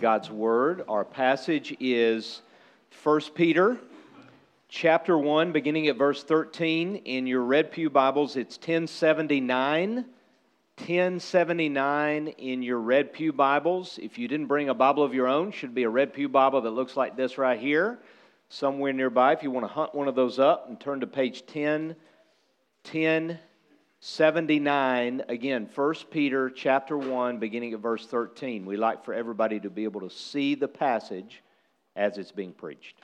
God's Word. Our passage is 1 Peter chapter 1, beginning at verse 13. In your Red Pew Bibles, it's 1079. 1079 in your Red Pew Bibles. If you didn't bring a Bible of your own, should be a Red Pew Bible that looks like this right here, somewhere nearby. If you want to hunt one of those up and turn to page 10, 10 79 again 1 peter chapter 1 beginning at verse 13 we like for everybody to be able to see the passage as it's being preached.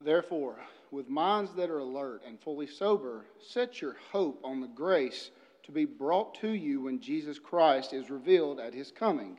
Therefore with minds that are alert and fully sober set your hope on the grace to be brought to you when jesus christ is revealed at his coming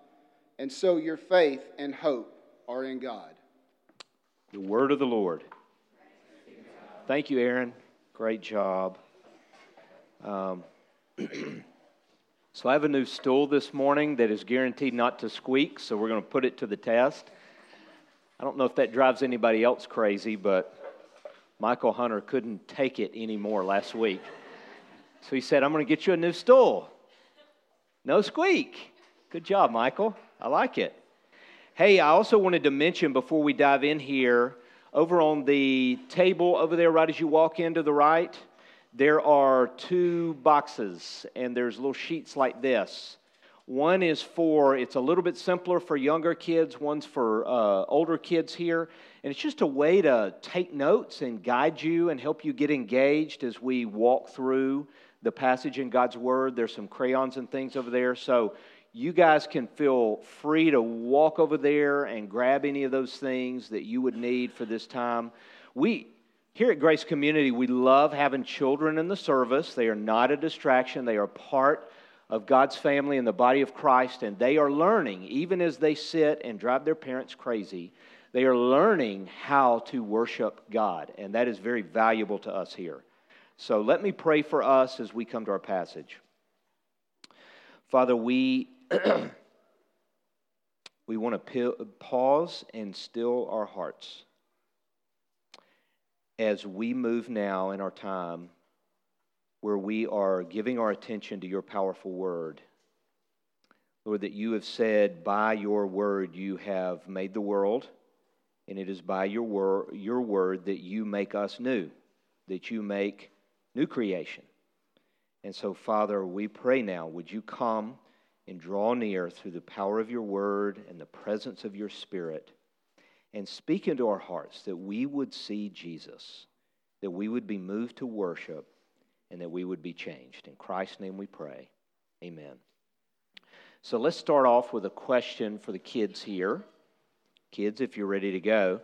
and so your faith and hope are in God. The word of the Lord. Thank you, Aaron. Great job. Um, so, I have a new stool this morning that is guaranteed not to squeak, so we're going to put it to the test. I don't know if that drives anybody else crazy, but Michael Hunter couldn't take it anymore last week. So he said, I'm going to get you a new stool. No squeak. Good job, Michael. I like it. Hey, I also wanted to mention before we dive in here, over on the table over there, right as you walk into the right, there are two boxes, and there's little sheets like this. One is for, it's a little bit simpler for younger kids, one's for uh, older kids here. And it's just a way to take notes and guide you and help you get engaged as we walk through the passage in God's Word. There's some crayons and things over there. So you guys can feel free to walk over there and grab any of those things that you would need for this time. We, here at Grace Community, we love having children in the service. They are not a distraction, they are part of God's family and the body of Christ, and they are learning, even as they sit and drive their parents crazy, they are learning how to worship God, and that is very valuable to us here. So let me pray for us as we come to our passage. Father, we we want to pause and still our hearts as we move now in our time where we are giving our attention to your powerful word. Lord, that you have said, by your word you have made the world, and it is by your word, your word that you make us new, that you make new creation. And so, Father, we pray now, would you come? And draw near through the power of your word and the presence of your spirit and speak into our hearts that we would see Jesus, that we would be moved to worship, and that we would be changed. In Christ's name we pray. Amen. So let's start off with a question for the kids here. Kids, if you're ready to go.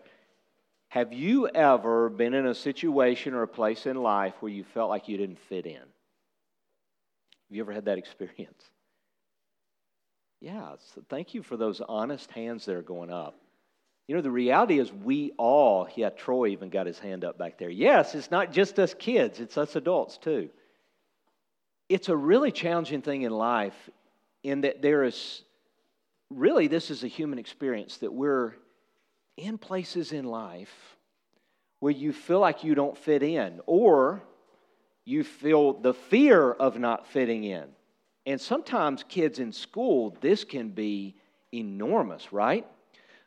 Have you ever been in a situation or a place in life where you felt like you didn't fit in? Have you ever had that experience? Yeah, so thank you for those honest hands that are going up. You know, the reality is we all, yeah, Troy even got his hand up back there. Yes, it's not just us kids, it's us adults too. It's a really challenging thing in life in that there is really, this is a human experience that we're in places in life where you feel like you don't fit in, or you feel the fear of not fitting in. And sometimes kids in school, this can be enormous, right?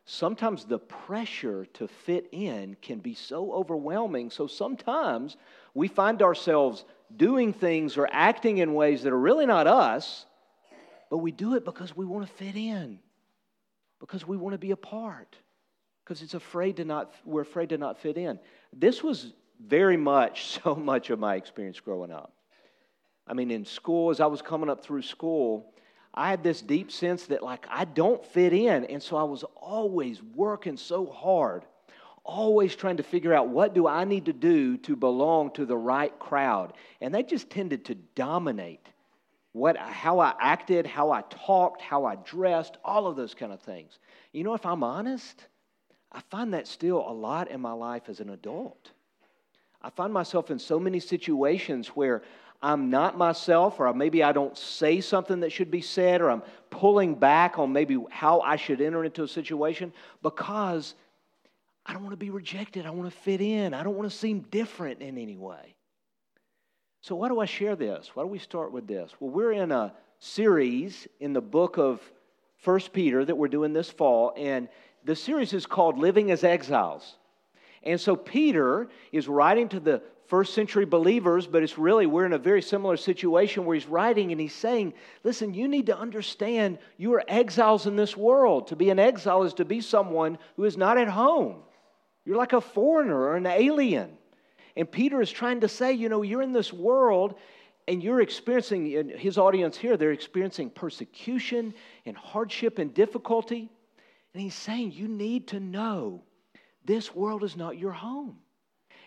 Sometimes the pressure to fit in can be so overwhelming. So sometimes we find ourselves doing things or acting in ways that are really not us but we do it because we want to fit in, because we want to be a part, because it's afraid to not, we're afraid to not fit in. This was very much, so much of my experience growing up. I mean, in school, as I was coming up through school, I had this deep sense that, like, I don't fit in. And so I was always working so hard, always trying to figure out what do I need to do to belong to the right crowd. And they just tended to dominate what, how I acted, how I talked, how I dressed, all of those kind of things. You know, if I'm honest, I find that still a lot in my life as an adult. I find myself in so many situations where I'm not myself, or maybe I don't say something that should be said, or I'm pulling back on maybe how I should enter into a situation because I don't want to be rejected. I want to fit in. I don't want to seem different in any way. So, why do I share this? Why do we start with this? Well, we're in a series in the book of First Peter that we're doing this fall, and the series is called Living as Exiles. And so Peter is writing to the first century believers, but it's really, we're in a very similar situation where he's writing and he's saying, listen, you need to understand you are exiles in this world. To be an exile is to be someone who is not at home. You're like a foreigner or an alien. And Peter is trying to say, you know, you're in this world and you're experiencing, his audience here, they're experiencing persecution and hardship and difficulty. And he's saying, you need to know this world is not your home.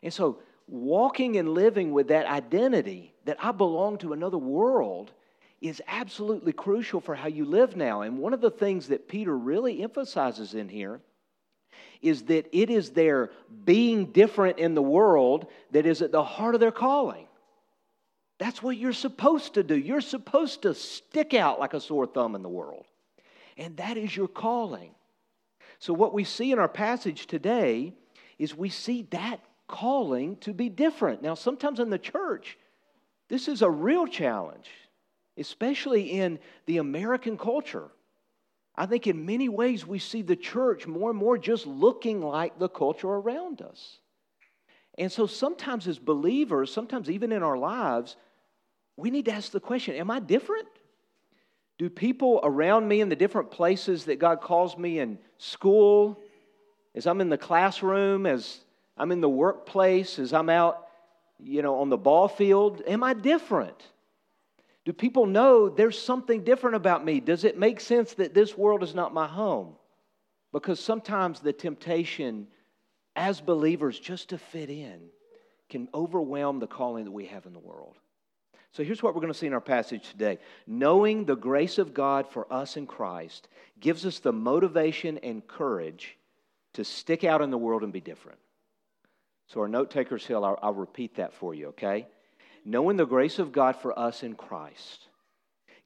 And so, walking and living with that identity that I belong to another world is absolutely crucial for how you live now. And one of the things that Peter really emphasizes in here is that it is their being different in the world that is at the heart of their calling. That's what you're supposed to do. You're supposed to stick out like a sore thumb in the world. And that is your calling. So, what we see in our passage today is we see that calling to be different. Now, sometimes in the church, this is a real challenge, especially in the American culture. I think in many ways we see the church more and more just looking like the culture around us. And so sometimes as believers, sometimes even in our lives, we need to ask the question Am I different? Do people around me in the different places that God calls me in school, as I'm in the classroom, as I'm in the workplace, as I'm out, you know, on the ball field, am I different? Do people know there's something different about me? Does it make sense that this world is not my home? Because sometimes the temptation as believers just to fit in can overwhelm the calling that we have in the world. So here's what we're going to see in our passage today. Knowing the grace of God for us in Christ gives us the motivation and courage to stick out in the world and be different. So, our note takers hill, I'll, I'll repeat that for you, okay? Knowing the grace of God for us in Christ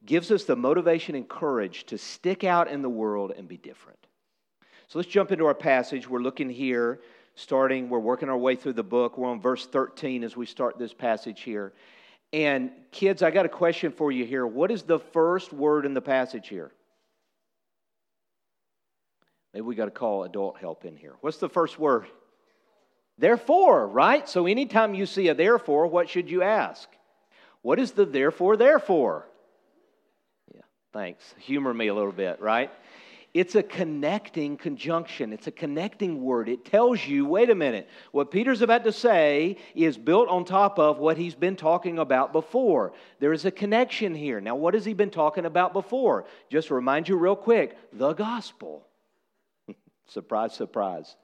gives us the motivation and courage to stick out in the world and be different. So, let's jump into our passage. We're looking here, starting, we're working our way through the book. We're on verse 13 as we start this passage here. And kids, I got a question for you here. What is the first word in the passage here? Maybe we got to call adult help in here. What's the first word? Therefore, right? So anytime you see a therefore, what should you ask? What is the therefore, therefore? Yeah, thanks. Humor me a little bit, right? It's a connecting conjunction. It's a connecting word. It tells you, wait a minute, what Peter's about to say is built on top of what he's been talking about before. There is a connection here. Now, what has he been talking about before? Just remind you real quick the gospel. surprise, surprise.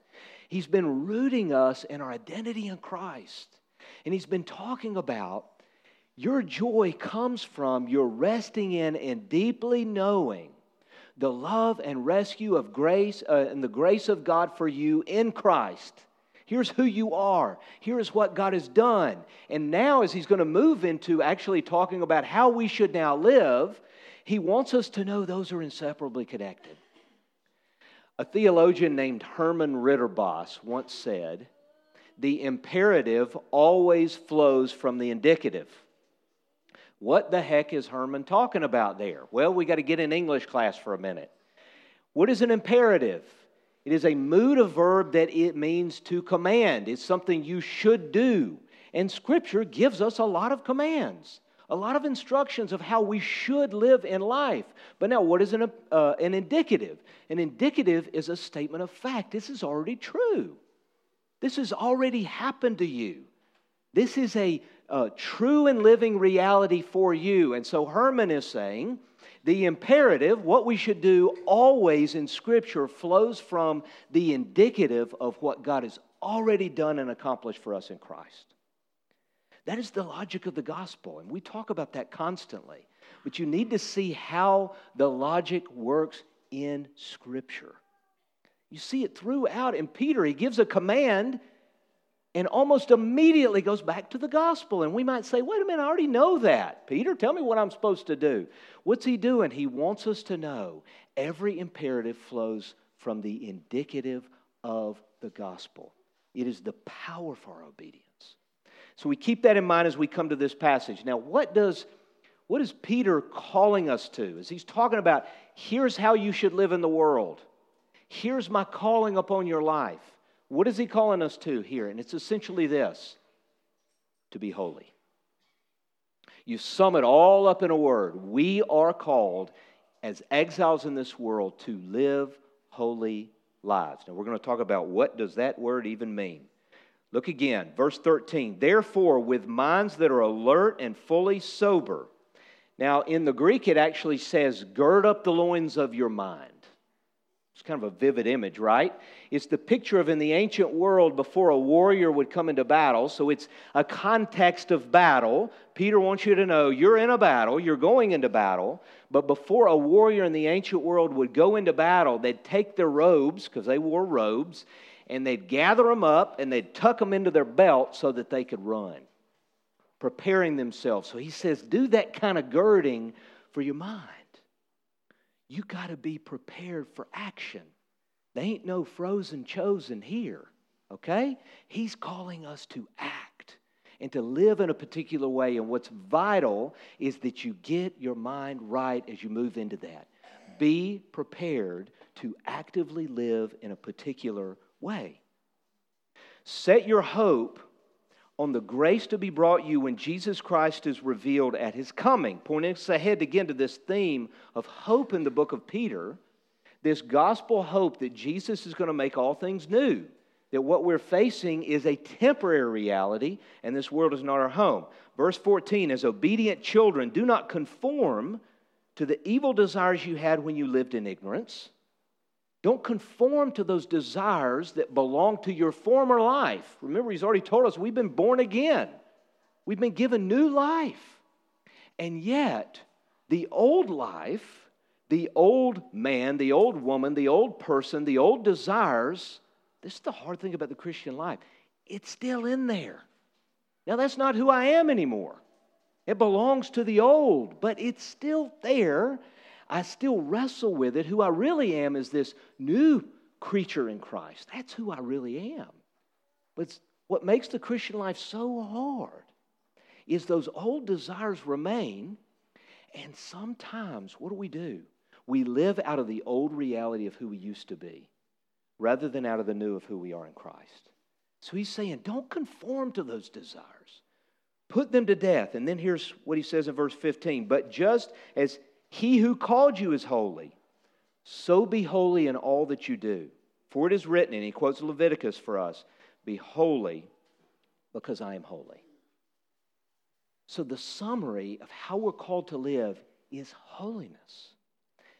He's been rooting us in our identity in Christ. And he's been talking about your joy comes from your resting in and deeply knowing the love and rescue of grace uh, and the grace of God for you in Christ. Here's who you are. Here is what God has done. And now, as he's going to move into actually talking about how we should now live, he wants us to know those are inseparably connected. A theologian named Herman Ridderbos once said, The imperative always flows from the indicative. What the heck is Herman talking about there? Well, we got to get in English class for a minute. What is an imperative? It is a mood of verb that it means to command. It's something you should do. And Scripture gives us a lot of commands, a lot of instructions of how we should live in life. But now, what is an, uh, an indicative? An indicative is a statement of fact. This is already true. This has already happened to you. This is a, a true and living reality for you. And so Herman is saying the imperative, what we should do always in Scripture, flows from the indicative of what God has already done and accomplished for us in Christ. That is the logic of the gospel, and we talk about that constantly. But you need to see how the logic works in Scripture. You see it throughout. In Peter, he gives a command and almost immediately goes back to the gospel. And we might say, wait a minute, I already know that. Peter, tell me what I'm supposed to do. What's he doing? He wants us to know every imperative flows from the indicative of the gospel, it is the power for our obedience. So we keep that in mind as we come to this passage. Now, what does what is Peter calling us to? As he's talking about, here's how you should live in the world. Here's my calling upon your life. What is he calling us to here? And it's essentially this to be holy. You sum it all up in a word. We are called as exiles in this world to live holy lives. Now we're going to talk about what does that word even mean? Look again, verse 13. Therefore, with minds that are alert and fully sober. Now, in the Greek, it actually says, gird up the loins of your mind. It's kind of a vivid image, right? It's the picture of in the ancient world before a warrior would come into battle. So it's a context of battle. Peter wants you to know you're in a battle, you're going into battle. But before a warrior in the ancient world would go into battle, they'd take their robes, because they wore robes, and they'd gather them up and they'd tuck them into their belt so that they could run, preparing themselves. So he says, do that kind of girding for your mind. You got to be prepared for action. They ain't no frozen chosen here, okay? He's calling us to act and to live in a particular way. And what's vital is that you get your mind right as you move into that. Be prepared to actively live in a particular way. Set your hope on the grace to be brought you when Jesus Christ is revealed at his coming. Pointing us ahead again to this theme of hope in the book of Peter, this gospel hope that Jesus is going to make all things new, that what we're facing is a temporary reality and this world is not our home. Verse 14 As obedient children, do not conform to the evil desires you had when you lived in ignorance don't conform to those desires that belong to your former life. Remember, he's already told us we've been born again, we've been given new life. And yet, the old life, the old man, the old woman, the old person, the old desires this is the hard thing about the Christian life. It's still in there. Now, that's not who I am anymore. It belongs to the old, but it's still there I still wrestle with it. Who I really am is this new creature in Christ. That's who I really am. But what makes the Christian life so hard is those old desires remain, and sometimes what do we do? We live out of the old reality of who we used to be rather than out of the new of who we are in Christ. So he's saying, don't conform to those desires. Put them to death. And then here's what he says in verse 15 But just as he who called you is holy. So be holy in all that you do. For it is written, and he quotes Leviticus for us Be holy because I am holy. So, the summary of how we're called to live is holiness.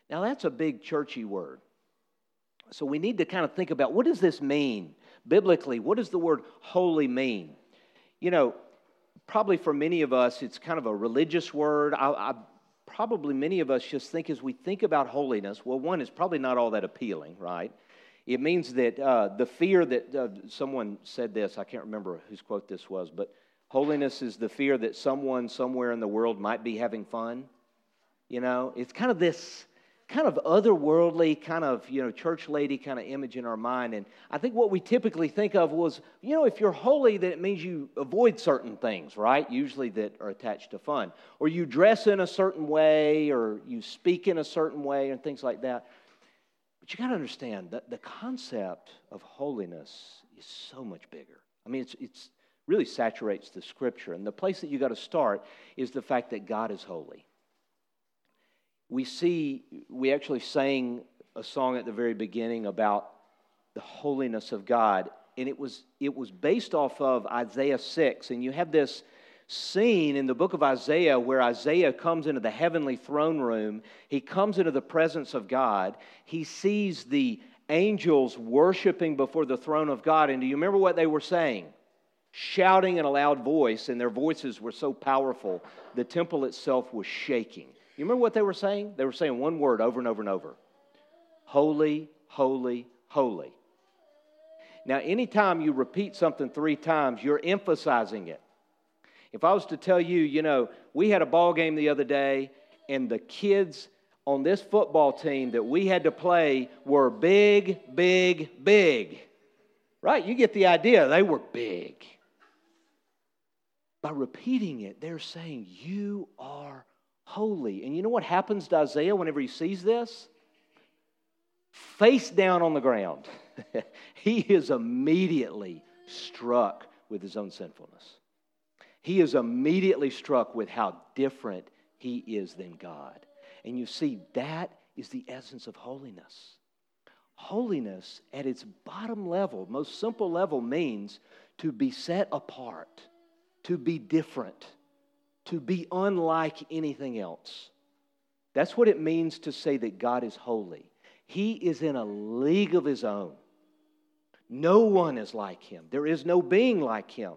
Now, that's a big churchy word. So, we need to kind of think about what does this mean biblically? What does the word holy mean? You know, probably for many of us, it's kind of a religious word. I, I probably many of us just think as we think about holiness, well, one is probably not all that appealing, right? It means that uh, the fear that uh, someone said this, I can't remember whose quote this was, but holiness is the fear that someone somewhere in the world might be having fun. You know, it's kind of this kind of otherworldly, kind of, you know, church lady kind of image in our mind. And I think what we typically think of was, you know, if you're holy, then it means you avoid certain things, right? Usually that are attached to fun. Or you dress in a certain way, or you speak in a certain way, and things like that. But you got to understand that the concept of holiness is so much bigger. I mean, it's, it's really saturates the scripture. And the place that you got to start is the fact that God is holy. We see, we actually sang a song at the very beginning about the holiness of God, and it was, it was based off of Isaiah 6. And you have this scene in the book of Isaiah where Isaiah comes into the heavenly throne room. He comes into the presence of God. He sees the angels worshiping before the throne of God. And do you remember what they were saying? Shouting in a loud voice, and their voices were so powerful, the temple itself was shaking. You remember what they were saying? They were saying one word over and over and over Holy, holy, holy. Now, anytime you repeat something three times, you're emphasizing it. If I was to tell you, you know, we had a ball game the other day, and the kids on this football team that we had to play were big, big, big. Right? You get the idea. They were big. By repeating it, they're saying, You are holy. And you know what happens to Isaiah whenever he sees this? Face down on the ground. he is immediately struck with his own sinfulness he is immediately struck with how different he is than God. And you see, that is the essence of holiness. Holiness, at its bottom level, most simple level, means to be set apart, to be different, to be unlike anything else. That's what it means to say that God is holy. He is in a league of his own. No one is like him, there is no being like him.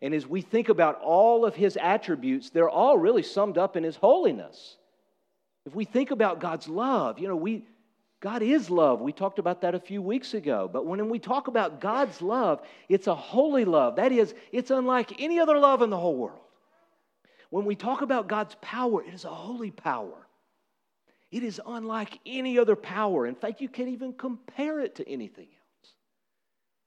And as we think about all of his attributes, they're all really summed up in his holiness. If we think about God's love, you know, we God is love. We talked about that a few weeks ago. But when we talk about God's love, it's a holy love. That is, it's unlike any other love in the whole world. When we talk about God's power, it is a holy power. It is unlike any other power. In fact, you can't even compare it to anything else.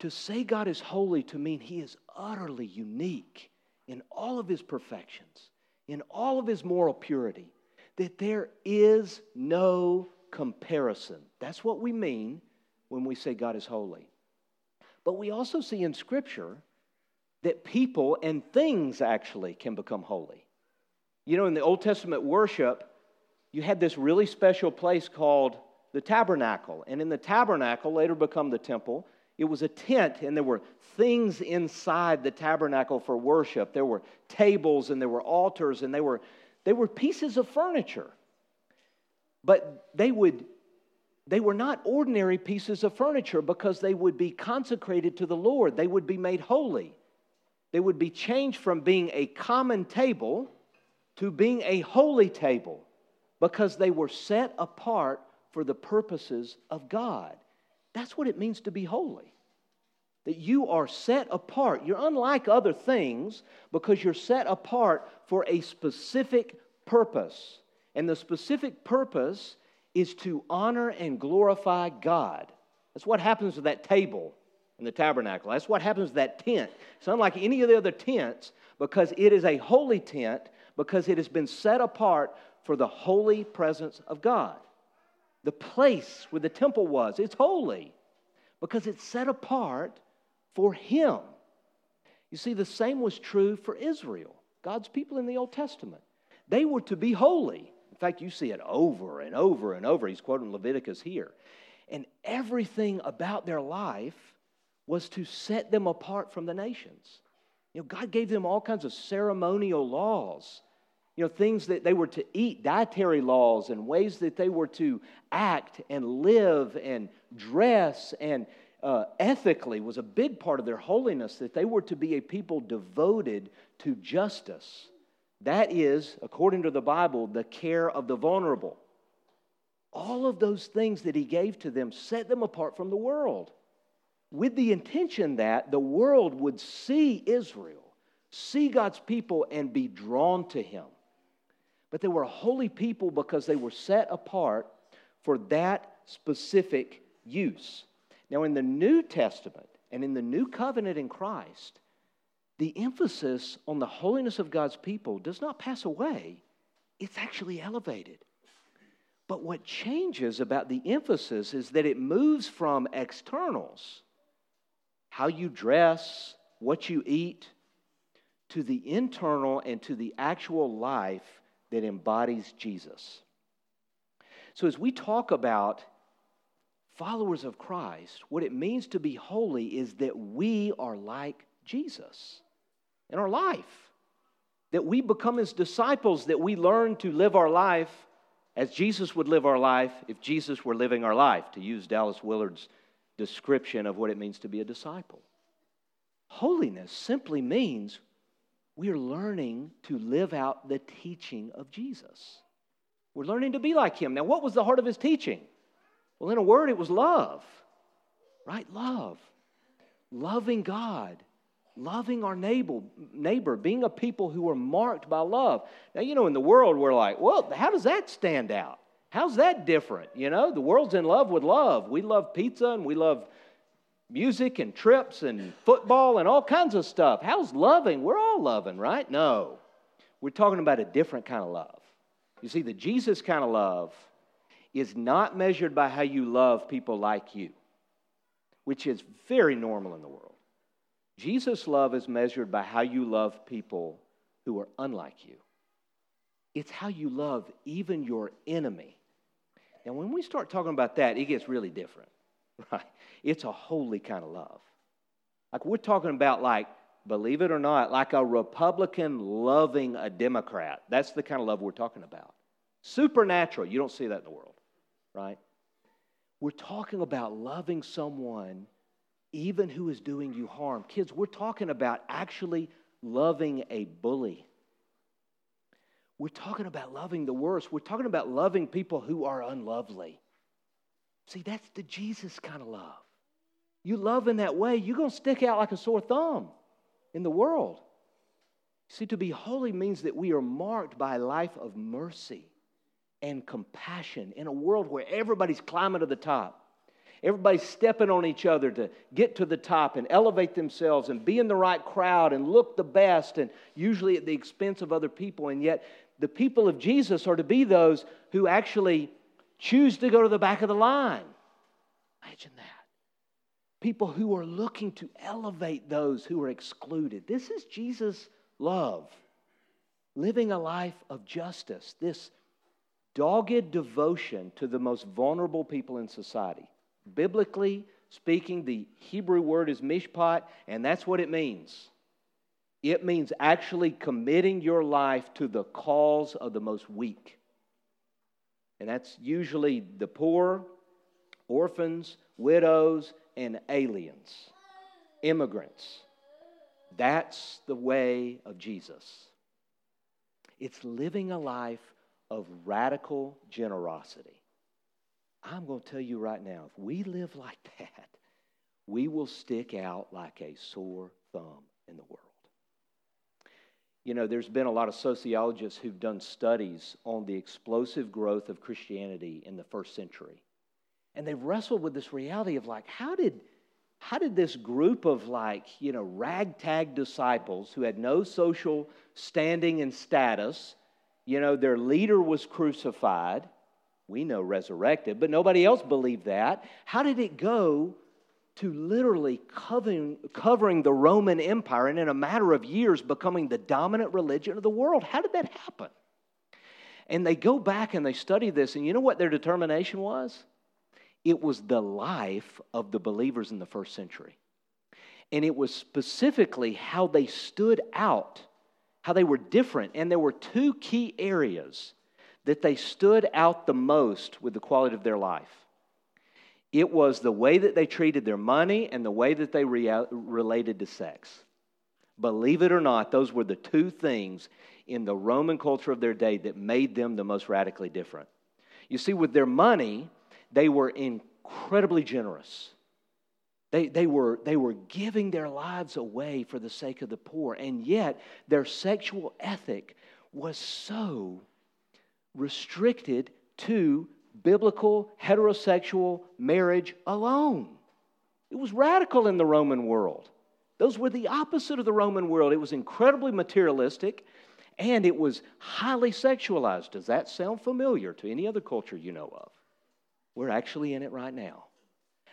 to say God is holy to mean he is utterly unique in all of his perfections, in all of his moral purity, that there is no comparison. That's what we mean when we say God is holy. But we also see in Scripture that people and things actually can become holy. You know, in the Old Testament worship, you had this really special place called the tabernacle. And in the tabernacle, later become the temple, it was a tent, and there were things inside the tabernacle for worship. There were tables, and there were altars, and they were, they were pieces of furniture. But they would they were not ordinary pieces of furniture because they would be consecrated to the Lord. They would be made holy. They would be changed from being a common table to being a holy table because they were set apart for the purposes of God. That's what it means to be holy. That you are set apart. You're unlike other things because you're set apart for a specific purpose. And the specific purpose is to honor and glorify God. That's what happens to that table in the tabernacle. That's what happens to that tent. It's unlike any of the other tents because it is a holy tent because it has been set apart for the holy presence of God the place where the temple was. It's holy because it's set apart for Him. You see, the same was true for Israel, God's people in the Old Testament. They were to be holy. In fact, you see it over and over and over. He's quoting Leviticus here. And everything about their life was to set them apart from the nations. You know, God gave them all kinds of ceremonial laws you know, things that they were to eat, dietary laws, and ways that they were to act and live and dress and uh, ethically was a big part of their holiness, that they were to be a people devoted to justice. That is, according to the Bible, the care of the vulnerable. All of those things that he gave to them set them apart from the world with the intention that the world would see Israel, see God's people, and be drawn to him but they were a holy people because they were set apart for that specific use. Now, in the New Testament and in the New Covenant in Christ, the emphasis on the holiness of God's people does not pass away, it's actually elevated. But what changes about the emphasis is that it moves from externals, how you dress, what you eat, to the internal and to the actual life that embodies Jesus. So, as we talk about followers of Christ, what it means to be holy is that we are like Jesus in our life. That we become his disciples, that we learn to live our life as Jesus would live our life if Jesus were living our life, to use Dallas Willard's description of what it means to be a disciple. Holiness simply means we are learning to live out the teaching of Jesus. We're learning to be like him. Now, what was the heart of his teaching? Well, in a word, it was love, right? Love. Loving God, loving our neighbor, neighbor, being a people who are marked by love. Now, you know, in the world, we're like, well, how does that stand out? How's that different? You know, the world's in love with love. We love pizza and we love music and trips and football and all kinds of stuff. How's loving? We're all loving, right? No. We're talking about a different kind of love. You see, the Jesus kind of love is not measured by how you love people like you, which is very normal in the world. Jesus' love is measured by how you love people who are unlike you. It's how you love even your enemy. And when we start talking about that, it gets really different, right? It's a holy kind of love. Like we're talking about, like, believe it or not, like a Republican loving a Democrat. That's the kind of love we're talking about. Supernatural. You don't see that in the world, right? We're talking about loving someone even who is doing you harm. Kids, we're talking about actually loving a bully. We're talking about loving the worst. We're talking about loving people who are unlovely. See, that's the Jesus kind of love. You love in that way, you're going to stick out like a sore thumb in the world. See, to be holy means that we are marked by a life of mercy and compassion in a world where everybody's climbing to the top. Everybody's stepping on each other to get to the top and elevate themselves and be in the right crowd and look the best, and usually at the expense of other people. And yet, the people of Jesus are to be those who actually choose to go to the back of the line. Imagine that. People who are looking to elevate those who are excluded. This is Jesus' love. Living a life of justice, this dogged devotion to the most vulnerable people in society. Biblically speaking, the Hebrew word is mishpat, and that's what it means. It means actually committing your life to the cause of the most weak. And that's usually the poor, orphans, widows, and aliens, immigrants. That's the way of Jesus. It's living a life of radical generosity. I'm going to tell you right now if we live like that, we will stick out like a sore thumb in the world. You know, there's been a lot of sociologists who've done studies on the explosive growth of Christianity in the first century. And they've wrestled with this reality of like, how did, how did this group of like, you know, ragtag disciples who had no social standing and status, you know, their leader was crucified, we know resurrected, but nobody else believed that. How did it go to literally covering, covering the Roman Empire and in a matter of years becoming the dominant religion of the world? How did that happen? And they go back and they study this, and you know what their determination was? It was the life of the believers in the first century. And it was specifically how they stood out, how they were different. And there were two key areas that they stood out the most with the quality of their life. It was the way that they treated their money and the way that they rea- related to sex. Believe it or not, those were the two things in the Roman culture of their day that made them the most radically different. You see, with their money, they were incredibly generous. They, they, were, they were giving their lives away for the sake of the poor, and yet their sexual ethic was so restricted to biblical heterosexual marriage alone. It was radical in the Roman world. Those were the opposite of the Roman world. It was incredibly materialistic and it was highly sexualized. Does that sound familiar to any other culture you know of? We're actually in it right now.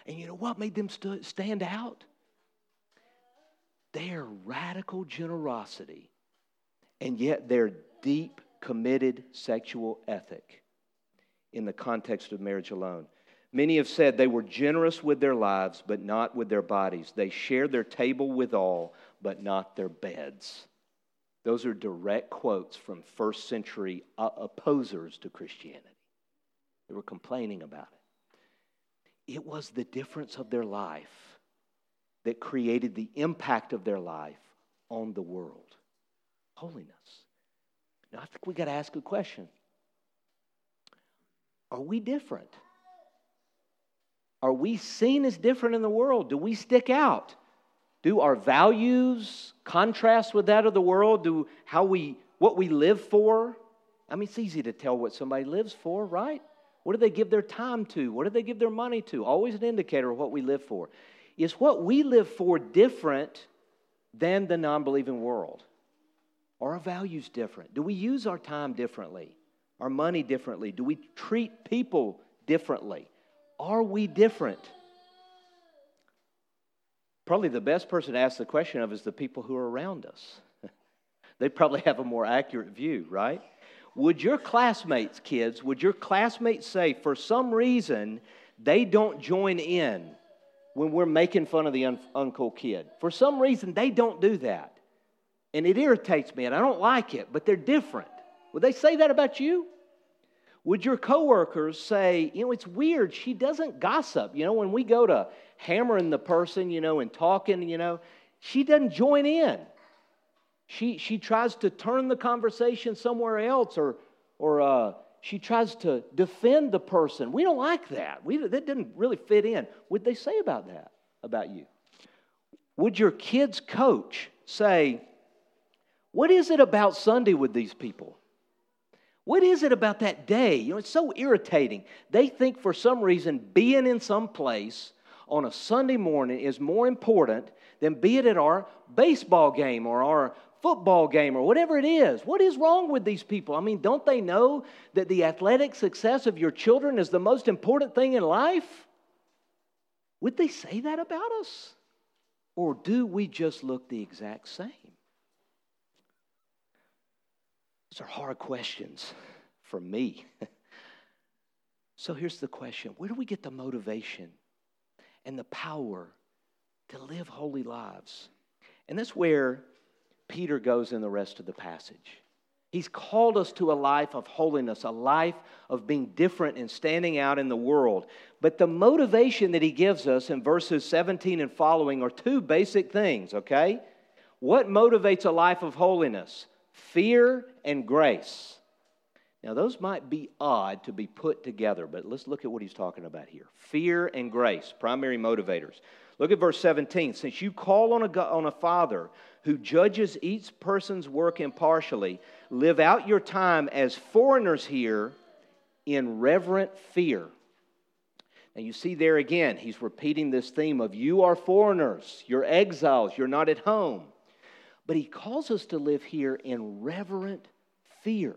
And you know what made them st- stand out? Their radical generosity and yet their deep, committed sexual ethic in the context of marriage alone. Many have said they were generous with their lives, but not with their bodies. They shared their table with all, but not their beds. Those are direct quotes from first century uh, opposers to Christianity. They were complaining about it. It was the difference of their life that created the impact of their life on the world holiness. Now, I think we got to ask a question Are we different? Are we seen as different in the world? Do we stick out? Do our values contrast with that of the world? Do how we what we live for? I mean, it's easy to tell what somebody lives for, right? What do they give their time to? What do they give their money to? Always an indicator of what we live for. Is what we live for different than the non believing world? Are our values different? Do we use our time differently? Our money differently? Do we treat people differently? Are we different? Probably the best person to ask the question of is the people who are around us. they probably have a more accurate view, right? Would your classmates, kids, would your classmates say for some reason they don't join in when we're making fun of the un- uncool kid? For some reason they don't do that. And it irritates me and I don't like it, but they're different. Would they say that about you? Would your coworkers say, you know, it's weird, she doesn't gossip. You know, when we go to hammering the person, you know, and talking, you know, she doesn't join in. She, she tries to turn the conversation somewhere else or, or uh, she tries to defend the person. We don't like that. We, that didn't really fit in. Would they say about that, about you? Would your kids' coach say, What is it about Sunday with these people? What is it about that day? You know, it's so irritating. They think for some reason being in some place on a Sunday morning is more important than being at our baseball game or our football game or whatever it is. What is wrong with these people? I mean, don't they know that the athletic success of your children is the most important thing in life? Would they say that about us? Or do we just look the exact same? These are hard questions for me. so here's the question Where do we get the motivation and the power to live holy lives? And that's where Peter goes in the rest of the passage. He's called us to a life of holiness, a life of being different and standing out in the world. But the motivation that he gives us in verses 17 and following are two basic things, okay? What motivates a life of holiness? Fear and grace. Now, those might be odd to be put together, but let's look at what he's talking about here. Fear and grace, primary motivators. Look at verse 17. Since you call on a, on a father who judges each person's work impartially, live out your time as foreigners here in reverent fear. And you see there again, he's repeating this theme of you are foreigners, you're exiles, you're not at home. But he calls us to live here in reverent fear.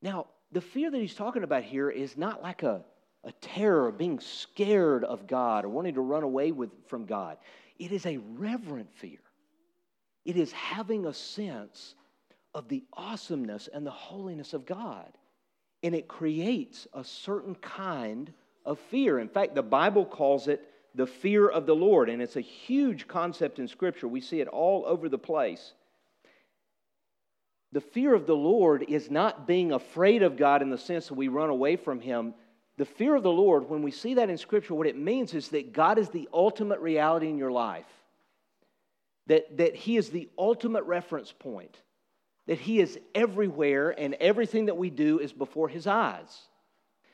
Now, the fear that he's talking about here is not like a, a terror of being scared of God or wanting to run away with, from God. It is a reverent fear. It is having a sense of the awesomeness and the holiness of God. And it creates a certain kind of fear. In fact, the Bible calls it the fear of the Lord. And it's a huge concept in Scripture. We see it all over the place. The fear of the Lord is not being afraid of God in the sense that we run away from Him. The fear of the Lord, when we see that in Scripture, what it means is that God is the ultimate reality in your life, that, that He is the ultimate reference point, that He is everywhere, and everything that we do is before His eyes.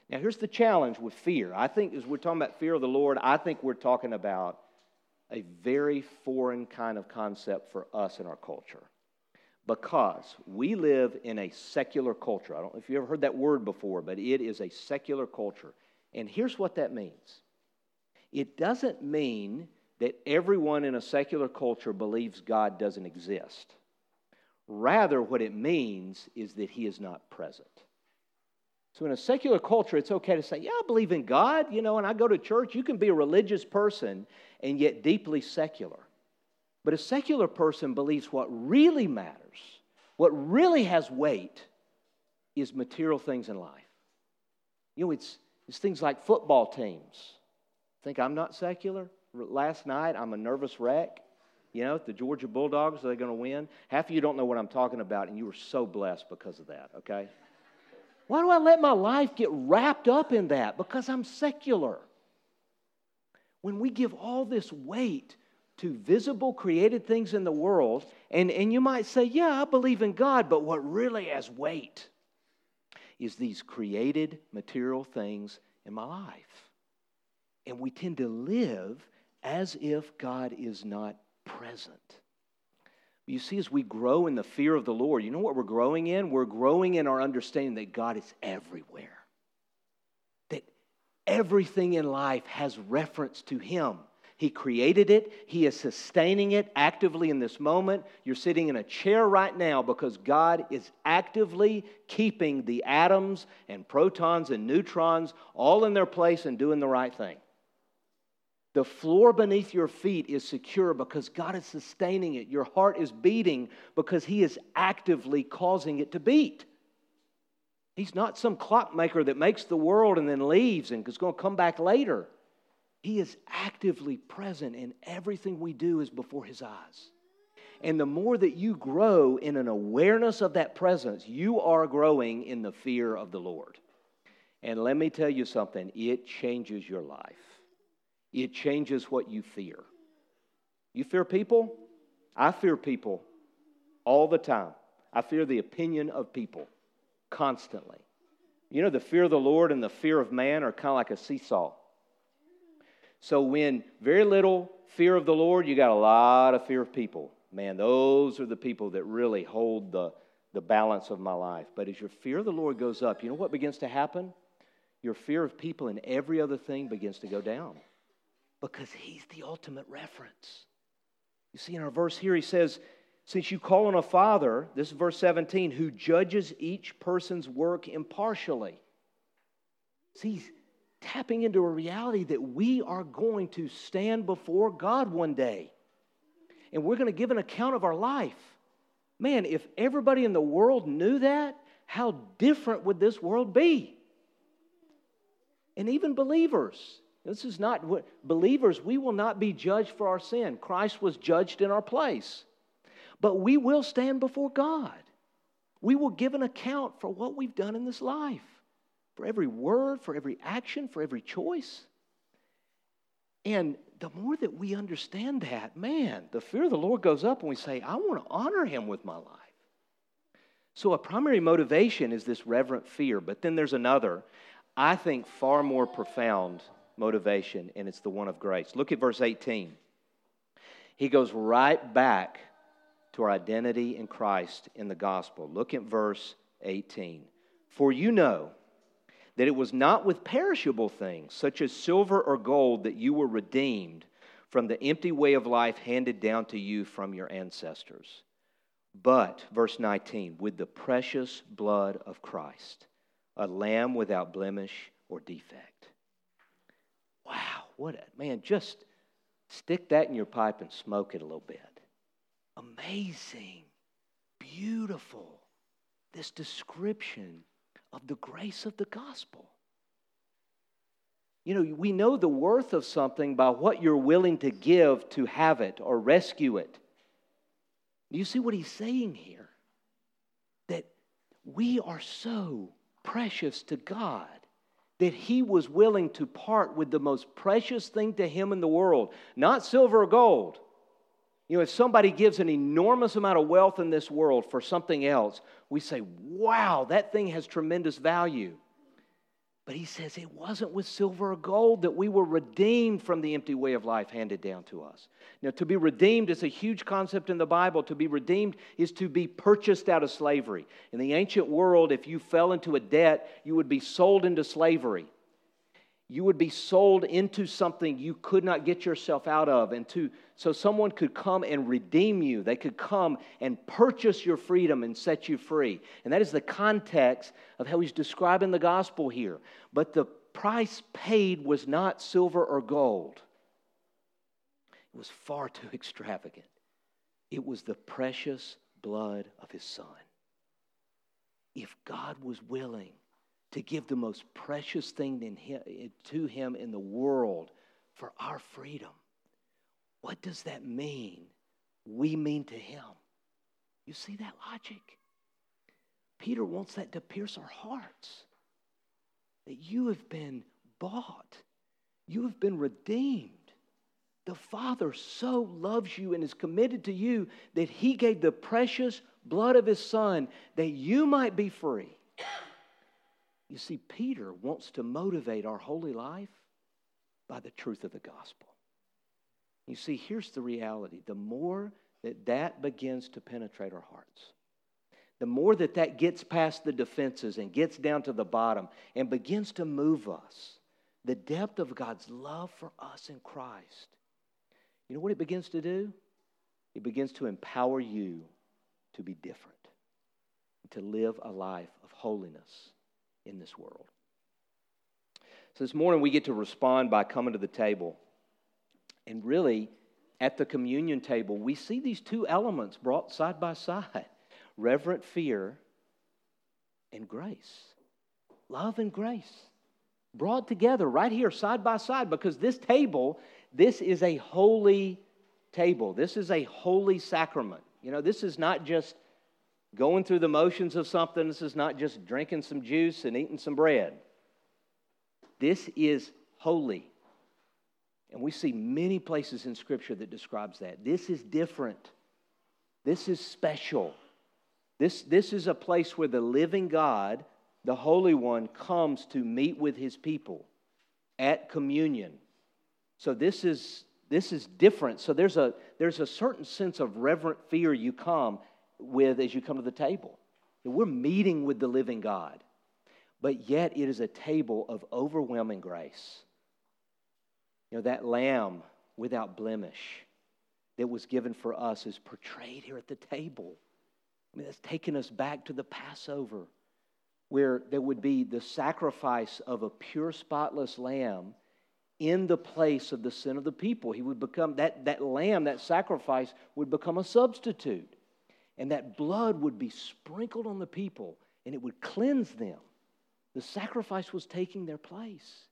Now, here's the challenge with fear. I think as we're talking about fear of the Lord, I think we're talking about a very foreign kind of concept for us in our culture. Because we live in a secular culture. I don't know if you ever heard that word before, but it is a secular culture. And here's what that means it doesn't mean that everyone in a secular culture believes God doesn't exist. Rather, what it means is that he is not present. So, in a secular culture, it's okay to say, Yeah, I believe in God, you know, and I go to church. You can be a religious person and yet deeply secular. But a secular person believes what really matters, what really has weight, is material things in life. You know, it's, it's things like football teams. Think I'm not secular? Last night, I'm a nervous wreck. You know, the Georgia Bulldogs, are they going to win? Half of you don't know what I'm talking about, and you were so blessed because of that, okay? Why do I let my life get wrapped up in that? Because I'm secular. When we give all this weight to visible created things in the world, and, and you might say, Yeah, I believe in God, but what really has weight is these created material things in my life. And we tend to live as if God is not present. You see, as we grow in the fear of the Lord, you know what we're growing in? We're growing in our understanding that God is everywhere, that everything in life has reference to Him. He created it. He is sustaining it actively in this moment. You're sitting in a chair right now because God is actively keeping the atoms and protons and neutrons all in their place and doing the right thing. The floor beneath your feet is secure because God is sustaining it. Your heart is beating because He is actively causing it to beat. He's not some clockmaker that makes the world and then leaves and is going to come back later. He is actively present in everything we do is before His eyes. And the more that you grow in an awareness of that presence, you are growing in the fear of the Lord. And let me tell you something, it changes your life it changes what you fear. You fear people? I fear people all the time. I fear the opinion of people constantly. You know, the fear of the Lord and the fear of man are kind of like a seesaw. So, when very little fear of the Lord, you got a lot of fear of people. Man, those are the people that really hold the, the balance of my life. But as your fear of the Lord goes up, you know what begins to happen? Your fear of people and every other thing begins to go down because he's the ultimate reference. You see, in our verse here, he says, Since you call on a father, this is verse 17, who judges each person's work impartially. See, he's tapping into a reality that we are going to stand before God one day. And we're going to give an account of our life. Man, if everybody in the world knew that, how different would this world be? And even believers, this is not what believers, we will not be judged for our sin. Christ was judged in our place. But we will stand before God. We will give an account for what we've done in this life, for every word, for every action, for every choice. And the more that we understand that, man, the fear of the Lord goes up and we say, I want to honor him with my life. So, a primary motivation is this reverent fear, but then there's another, I think, far more profound motivation, and it's the one of grace. Look at verse 18. He goes right back to our identity in Christ in the gospel. Look at verse 18. For you know that it was not with perishable things, such as silver or gold, that you were redeemed from the empty way of life handed down to you from your ancestors. But, verse 19, with the precious blood of Christ, a lamb without blemish or defect. What a man, just stick that in your pipe and smoke it a little bit. Amazing, beautiful, this description of the grace of the gospel. You know, we know the worth of something by what you're willing to give to have it or rescue it. Do you see what he's saying here? That we are so precious to God that he was willing to part with the most precious thing to him in the world, not silver or gold. You know, if somebody gives an enormous amount of wealth in this world for something else, we say, wow, that thing has tremendous value. But he says it wasn't with silver or gold that we were redeemed from the empty way of life handed down to us. Now, to be redeemed is a huge concept in the Bible. To be redeemed is to be purchased out of slavery. In the ancient world, if you fell into a debt, you would be sold into slavery you would be sold into something you could not get yourself out of and to so someone could come and redeem you. They could come and purchase your freedom and set you free. And that is the context of how he's describing the gospel here. But the price paid was not silver or gold. It was far too extravagant. It was the precious blood of his son. If God was willing to give the most precious thing to him in the world for our freedom, what does that mean we mean to him? You see that logic? Peter wants that to pierce our hearts. That you have been bought, you have been redeemed. The Father so loves you and is committed to you that He gave the precious blood of His Son that you might be free. You see, Peter wants to motivate our holy life by the truth of the gospel. You see, here's the reality the more that that begins to penetrate our hearts, the more that that gets past the defenses and gets down to the bottom and begins to move us, the depth of God's love for us in Christ you know what it begins to do? It begins to empower you to be different, to live a life of holiness in this world. So this morning we get to respond by coming to the table. And really, at the communion table, we see these two elements brought side by side reverent fear and grace. Love and grace brought together right here, side by side, because this table this is a holy table. This is a holy sacrament. You know, this is not just going through the motions of something. This is not just drinking some juice and eating some bread. This is holy. And we see many places in Scripture that describes that. This is different. This is special. This, this is a place where the living God, the Holy One, comes to meet with his people at communion. So this is this is different. So there's a there's a certain sense of reverent fear you come with as you come to the table. We're meeting with the living God, but yet it is a table of overwhelming grace. You know, that lamb without blemish that was given for us is portrayed here at the table. I mean, that's taken us back to the Passover, where there would be the sacrifice of a pure, spotless lamb in the place of the sin of the people. He would become, that, that lamb, that sacrifice would become a substitute. And that blood would be sprinkled on the people and it would cleanse them. The sacrifice was taking their place.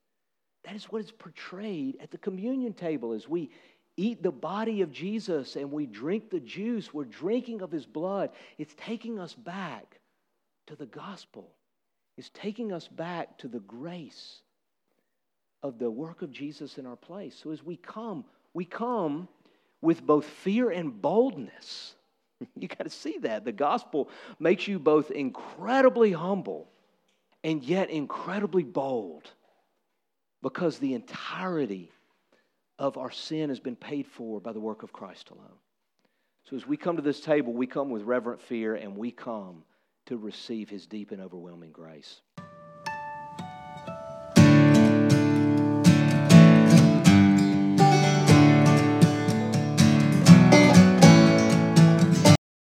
That is what is portrayed at the communion table as we eat the body of Jesus and we drink the juice. We're drinking of his blood. It's taking us back to the gospel, it's taking us back to the grace of the work of Jesus in our place. So as we come, we come with both fear and boldness. You got to see that. The gospel makes you both incredibly humble and yet incredibly bold because the entirety of our sin has been paid for by the work of Christ alone. So as we come to this table, we come with reverent fear and we come to receive his deep and overwhelming grace.